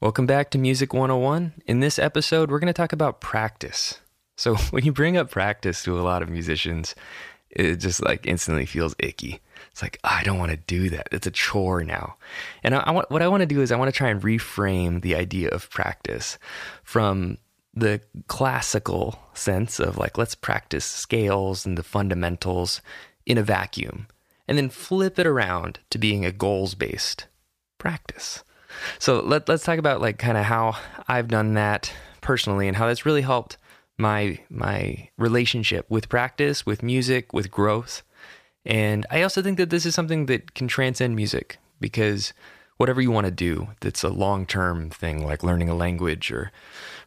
Welcome back to Music 101. In this episode, we're going to talk about practice. So, when you bring up practice to a lot of musicians, it just like instantly feels icky. It's like, I don't want to do that. It's a chore now. And I, I want, what I want to do is I want to try and reframe the idea of practice from the classical sense of like, let's practice scales and the fundamentals in a vacuum, and then flip it around to being a goals based practice. So let, let's talk about like kind of how I've done that personally and how that's really helped my my relationship with practice, with music, with growth. And I also think that this is something that can transcend music because whatever you want to do that's a long-term thing like learning a language or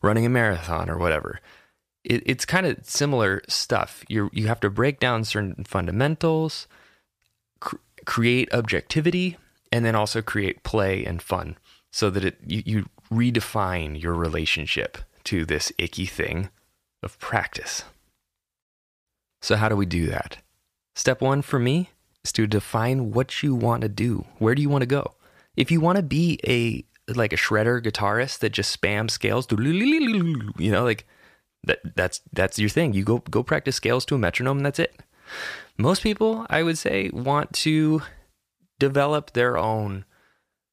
running a marathon or whatever. It, it's kind of similar stuff. You you have to break down certain fundamentals, cr- create objectivity, and then also create play and fun so that it you, you redefine your relationship to this icky thing of practice. So, how do we do that? Step one for me is to define what you want to do. Where do you want to go? If you want to be a like a shredder guitarist that just spams scales, you know, like that that's that's your thing. You go go practice scales to a metronome and that's it. Most people, I would say, want to develop their own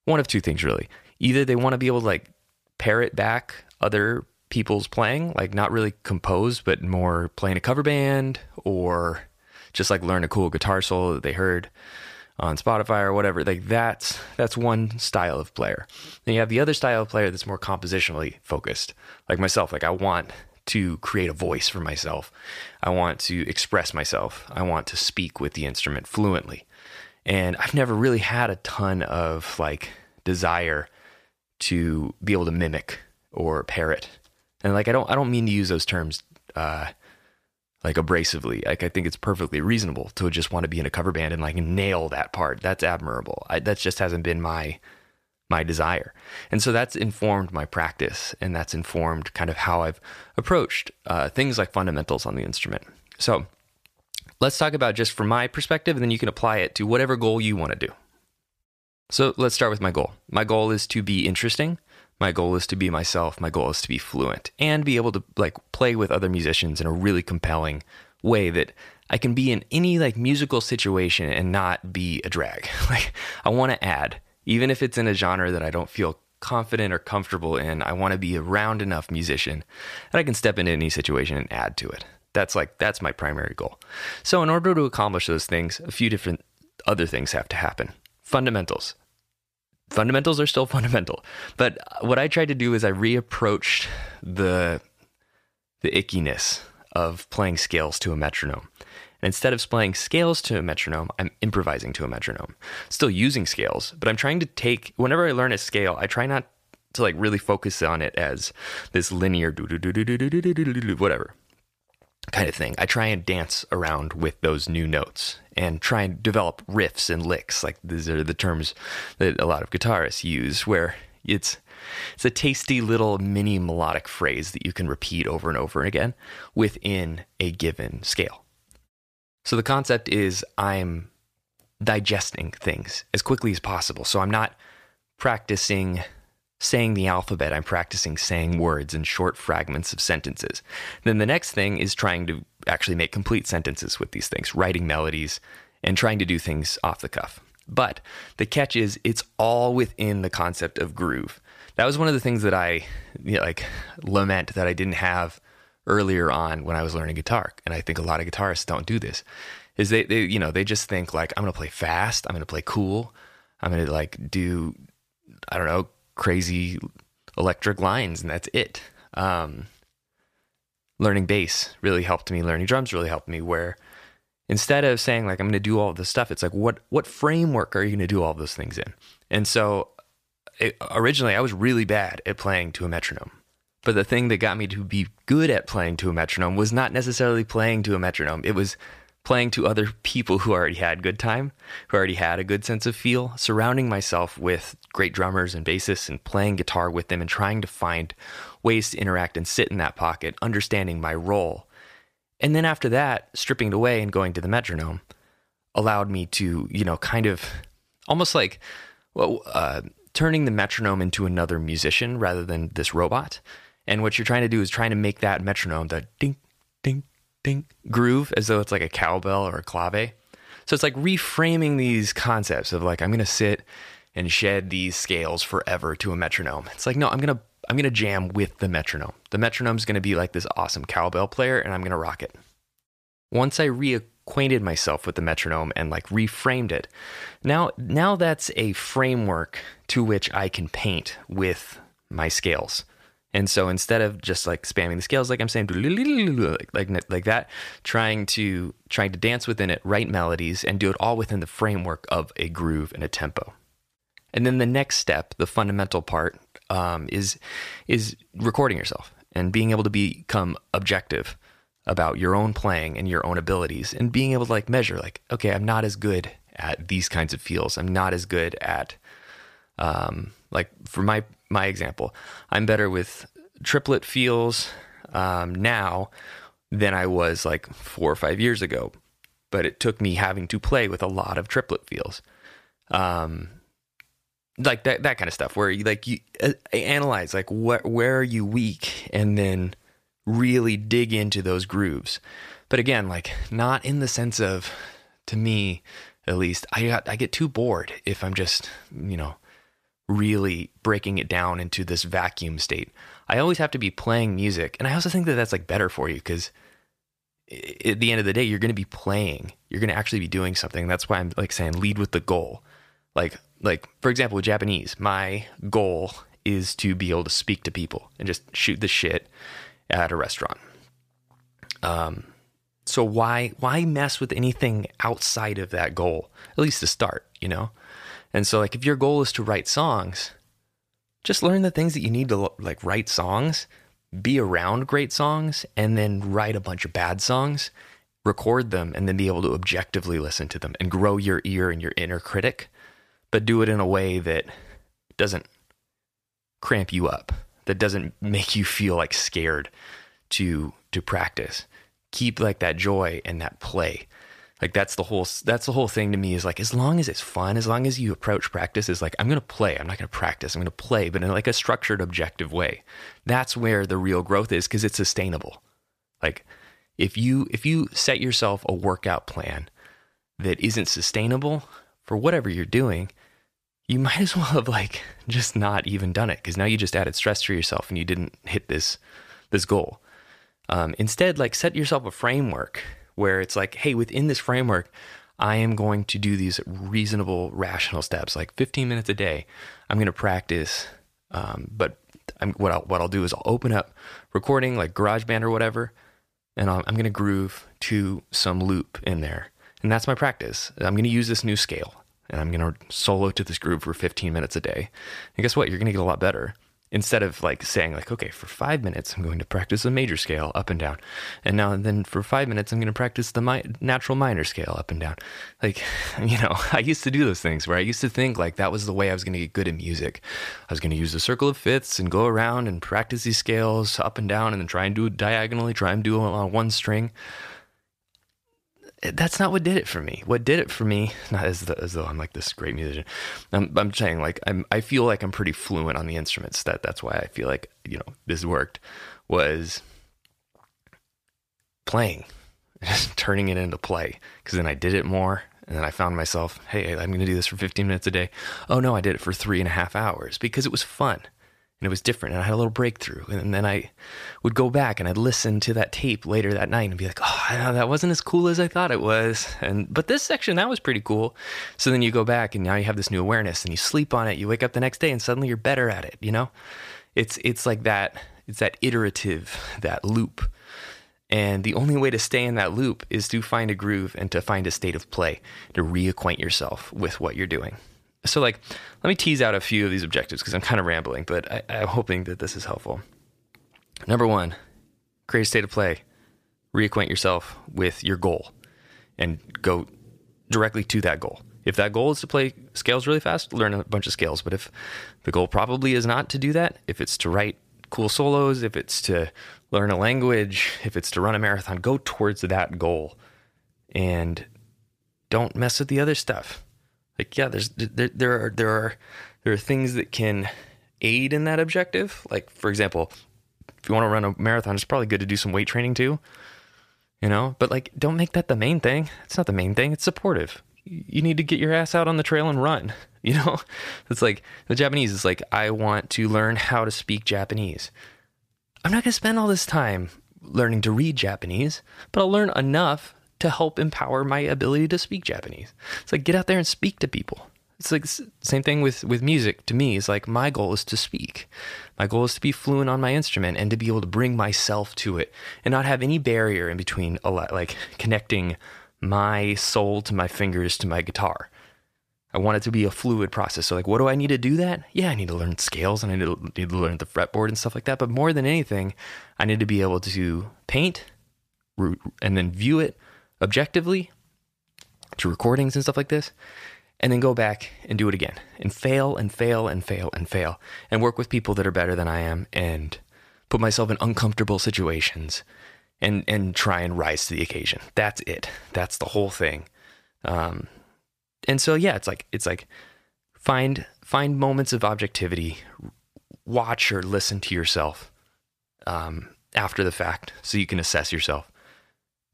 one of two things really. Either they want to be able to like parrot back other people's playing, like not really compose, but more playing a cover band or just like learn a cool guitar solo that they heard on Spotify or whatever. Like that's that's one style of player. Then you have the other style of player that's more compositionally focused. Like myself, like I want to create a voice for myself. I want to express myself. I want to speak with the instrument fluently. And I've never really had a ton of like desire to be able to mimic or parrot and like I don't I don't mean to use those terms uh, like abrasively. Like I think it's perfectly reasonable to just want to be in a cover band and like nail that part. That's admirable. I, that just hasn't been my my desire. And so that's informed my practice and that's informed kind of how I've approached uh, things like fundamentals on the instrument. So let's talk about just from my perspective and then you can apply it to whatever goal you want to do. So let's start with my goal. My goal is to be interesting my goal is to be myself. My goal is to be fluent and be able to like play with other musicians in a really compelling way that I can be in any like musical situation and not be a drag. Like I want to add, even if it's in a genre that I don't feel confident or comfortable in, I want to be a round enough musician that I can step into any situation and add to it. That's like that's my primary goal. So in order to accomplish those things, a few different other things have to happen. Fundamentals fundamentals are still fundamental. But what I tried to do is I reapproached the the ickiness of playing scales to a metronome. And instead of playing scales to a metronome, I'm improvising to a metronome. Still using scales, but I'm trying to take whenever I learn a scale, I try not to like really focus on it as this linear whatever kind of thing. I try and dance around with those new notes and try and develop riffs and licks. Like these are the terms that a lot of guitarists use, where it's it's a tasty little mini melodic phrase that you can repeat over and over again within a given scale. So the concept is I'm digesting things as quickly as possible. So I'm not practicing saying the alphabet, I'm practicing saying words in short fragments of sentences. Then the next thing is trying to actually make complete sentences with these things, writing melodies and trying to do things off the cuff. But the catch is it's all within the concept of groove. That was one of the things that I you know, like lament that I didn't have earlier on when I was learning guitar. And I think a lot of guitarists don't do this. Is they, they you know, they just think like I'm going to play fast, I'm going to play cool, I'm going to like do I don't know, crazy electric lines, and that's it. Um, learning bass really helped me. Learning drums really helped me. Where instead of saying like I'm going to do all this stuff, it's like what what framework are you going to do all those things in? And so it, originally, I was really bad at playing to a metronome. But the thing that got me to be good at playing to a metronome was not necessarily playing to a metronome. It was playing to other people who already had good time, who already had a good sense of feel, surrounding myself with great drummers and bassists and playing guitar with them and trying to find ways to interact and sit in that pocket, understanding my role. And then after that, stripping it away and going to the metronome allowed me to, you know, kind of almost like well, uh, turning the metronome into another musician rather than this robot. And what you're trying to do is trying to make that metronome, the ding, ding, ding groove, as though it's like a cowbell or a clave. So it's like reframing these concepts of like, I'm going to sit and shed these scales forever to a metronome. It's like, no, I'm going to I'm going to jam with the metronome. The metronome's going to be like this awesome cowbell player and I'm going to rock it. Once I reacquainted myself with the metronome and like reframed it, now now that's a framework to which I can paint with my scales. And so instead of just like spamming the scales, like I'm saying, like, like, like that, trying to trying to dance within it, write melodies, and do it all within the framework of a groove and a tempo. And then the next step, the fundamental part, um, is is recording yourself and being able to become objective about your own playing and your own abilities, and being able to like measure, like, okay, I'm not as good at these kinds of feels. I'm not as good at, um, like for my my example, I'm better with triplet feels um, now than I was like four or five years ago. But it took me having to play with a lot of triplet feels. Um, like that that kind of stuff where you like you uh, analyze like what where are you weak? And then really dig into those grooves. But again like not in the sense of to me at least i got i get too bored if i'm just you know really breaking it down into this vacuum state. I always have to be playing music and i also think that that's like better for you because at the end of the day you're going to be playing. You're going to actually be doing something. That's why i'm like saying lead with the goal. Like like for example with Japanese, my goal is to be able to speak to people and just shoot the shit at a restaurant. Um, so why why mess with anything outside of that goal? At least to start, you know. And so like if your goal is to write songs, just learn the things that you need to like write songs, be around great songs, and then write a bunch of bad songs, record them, and then be able to objectively listen to them and grow your ear and your inner critic but do it in a way that doesn't cramp you up, that doesn't make you feel like scared to to practice. Keep like that joy and that play. Like that's the whole that's the whole thing to me is like as long as it's fun, as long as you approach practice is like I'm going to play. I'm not going to practice. I'm going to play, but in like a structured objective way. That's where the real growth is cuz it's sustainable. Like if you if you set yourself a workout plan that isn't sustainable for whatever you're doing, you might as well have like just not even done it because now you just added stress to yourself and you didn't hit this this goal. Um, instead, like set yourself a framework where it's like, hey, within this framework, I am going to do these reasonable, rational steps, like 15 minutes a day. I'm going to practice, um, but I'm, what I'll what I'll do is I'll open up recording like GarageBand or whatever, and i I'm going to groove to some loop in there, and that's my practice. I'm going to use this new scale and I'm going to solo to this groove for 15 minutes a day. And guess what? You're going to get a lot better. Instead of like saying like, okay, for five minutes, I'm going to practice a major scale up and down. And now and then for five minutes, I'm going to practice the mi- natural minor scale up and down. Like, you know, I used to do those things where I used to think like that was the way I was going to get good at music. I was going to use the circle of fifths and go around and practice these scales up and down and then try and do it diagonally, try and do it on one string that's not what did it for me. What did it for me, not as, the, as though I'm like this great musician. I'm, I'm saying like I'm, I feel like I'm pretty fluent on the instruments. That that's why I feel like you know this worked. Was playing, just turning it into play. Because then I did it more, and then I found myself, hey, I'm going to do this for 15 minutes a day. Oh no, I did it for three and a half hours because it was fun and it was different and I had a little breakthrough and then I would go back and I'd listen to that tape later that night and be like oh that wasn't as cool as I thought it was. And but this section that was pretty cool. So then you go back and now you have this new awareness and you sleep on it you wake up the next day and suddenly you're better at it you know? It's it's like that it's that iterative that loop. And the only way to stay in that loop is to find a groove and to find a state of play to reacquaint yourself with what you're doing so, like, let me tease out a few of these objectives because I'm kind of rambling, but I, I'm hoping that this is helpful. Number one, create a state of play. Reacquaint yourself with your goal and go directly to that goal. If that goal is to play scales really fast, learn a bunch of scales. But if the goal probably is not to do that, if it's to write cool solos, if it's to learn a language, if it's to run a marathon, go towards that goal and don't mess with the other stuff. Like, yeah, there's there, there are there are there are things that can aid in that objective. Like, for example, if you want to run a marathon, it's probably good to do some weight training too. You know, but like, don't make that the main thing. It's not the main thing. It's supportive. You need to get your ass out on the trail and run. You know, it's like the Japanese is like, I want to learn how to speak Japanese. I'm not going to spend all this time learning to read Japanese, but I'll learn enough to help empower my ability to speak Japanese. It's like get out there and speak to people. It's like same thing with with music. To me, is like my goal is to speak. My goal is to be fluent on my instrument and to be able to bring myself to it and not have any barrier in between. A lot, like connecting my soul to my fingers to my guitar. I want it to be a fluid process. So, like, what do I need to do that? Yeah, I need to learn scales and I need to, need to learn the fretboard and stuff like that. But more than anything, I need to be able to paint and then view it objectively to recordings and stuff like this and then go back and do it again and fail and fail and fail and fail and work with people that are better than I am and put myself in uncomfortable situations and and try and rise to the occasion. That's it. That's the whole thing. Um, and so yeah, it's like it's like find find moments of objectivity, watch or listen to yourself um, after the fact, so you can assess yourself.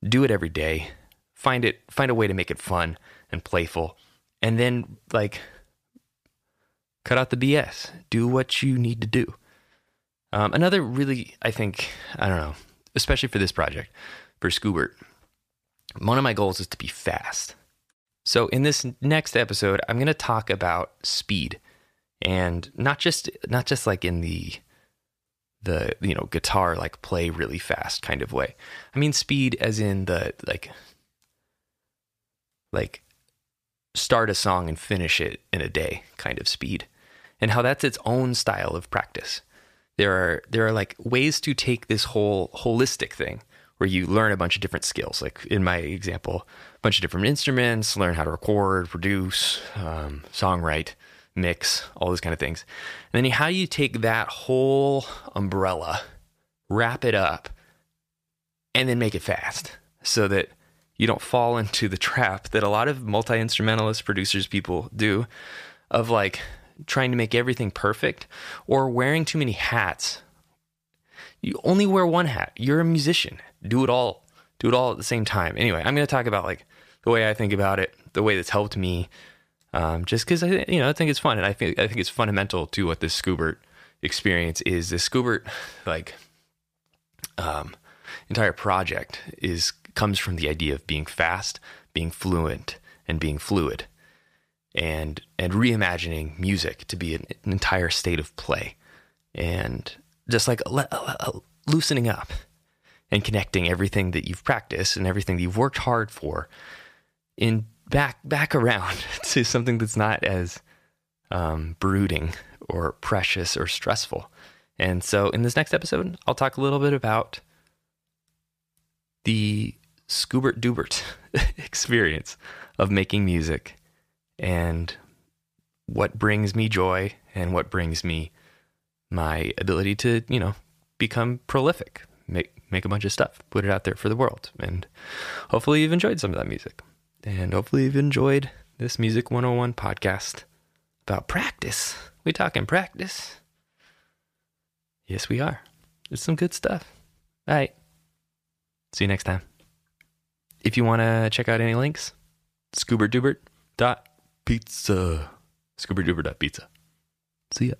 Do it every day. Find it find a way to make it fun and playful and then like cut out the BS. Do what you need to do. Um, another really, I think, I don't know, especially for this project, for Scoobert, one of my goals is to be fast. So in this next episode, I'm going to talk about speed, and not just not just like in the the you know guitar like play really fast kind of way. I mean speed as in the like like start a song and finish it in a day kind of speed and how that's its own style of practice there are there are like ways to take this whole holistic thing where you learn a bunch of different skills like in my example a bunch of different instruments learn how to record produce um, songwrite mix all those kind of things and then how you take that whole umbrella wrap it up and then make it fast so that you don't fall into the trap that a lot of multi instrumentalist producers people do of like trying to make everything perfect or wearing too many hats. You only wear one hat. You're a musician. Do it all. Do it all at the same time. Anyway, I'm going to talk about like the way I think about it, the way that's helped me, um, just because I, you know, I think it's fun, and I think I think it's fundamental to what this Scoobert experience is. This Scoobert like um, entire project is comes from the idea of being fast, being fluent, and being fluid, and and reimagining music to be an, an entire state of play, and just like loosening up and connecting everything that you've practiced and everything that you've worked hard for in back back around to something that's not as um, brooding or precious or stressful. And so, in this next episode, I'll talk a little bit about the Scoobert Doobert experience of making music and what brings me joy and what brings me my ability to, you know, become prolific, make make a bunch of stuff, put it out there for the world. And hopefully you've enjoyed some of that music. And hopefully you've enjoyed this Music 101 podcast about practice. We talking practice? Yes, we are. It's some good stuff. All right. See you next time. If you want to check out any links, scoobertdoobert.pizza. Scoobertdoobert.pizza. See ya.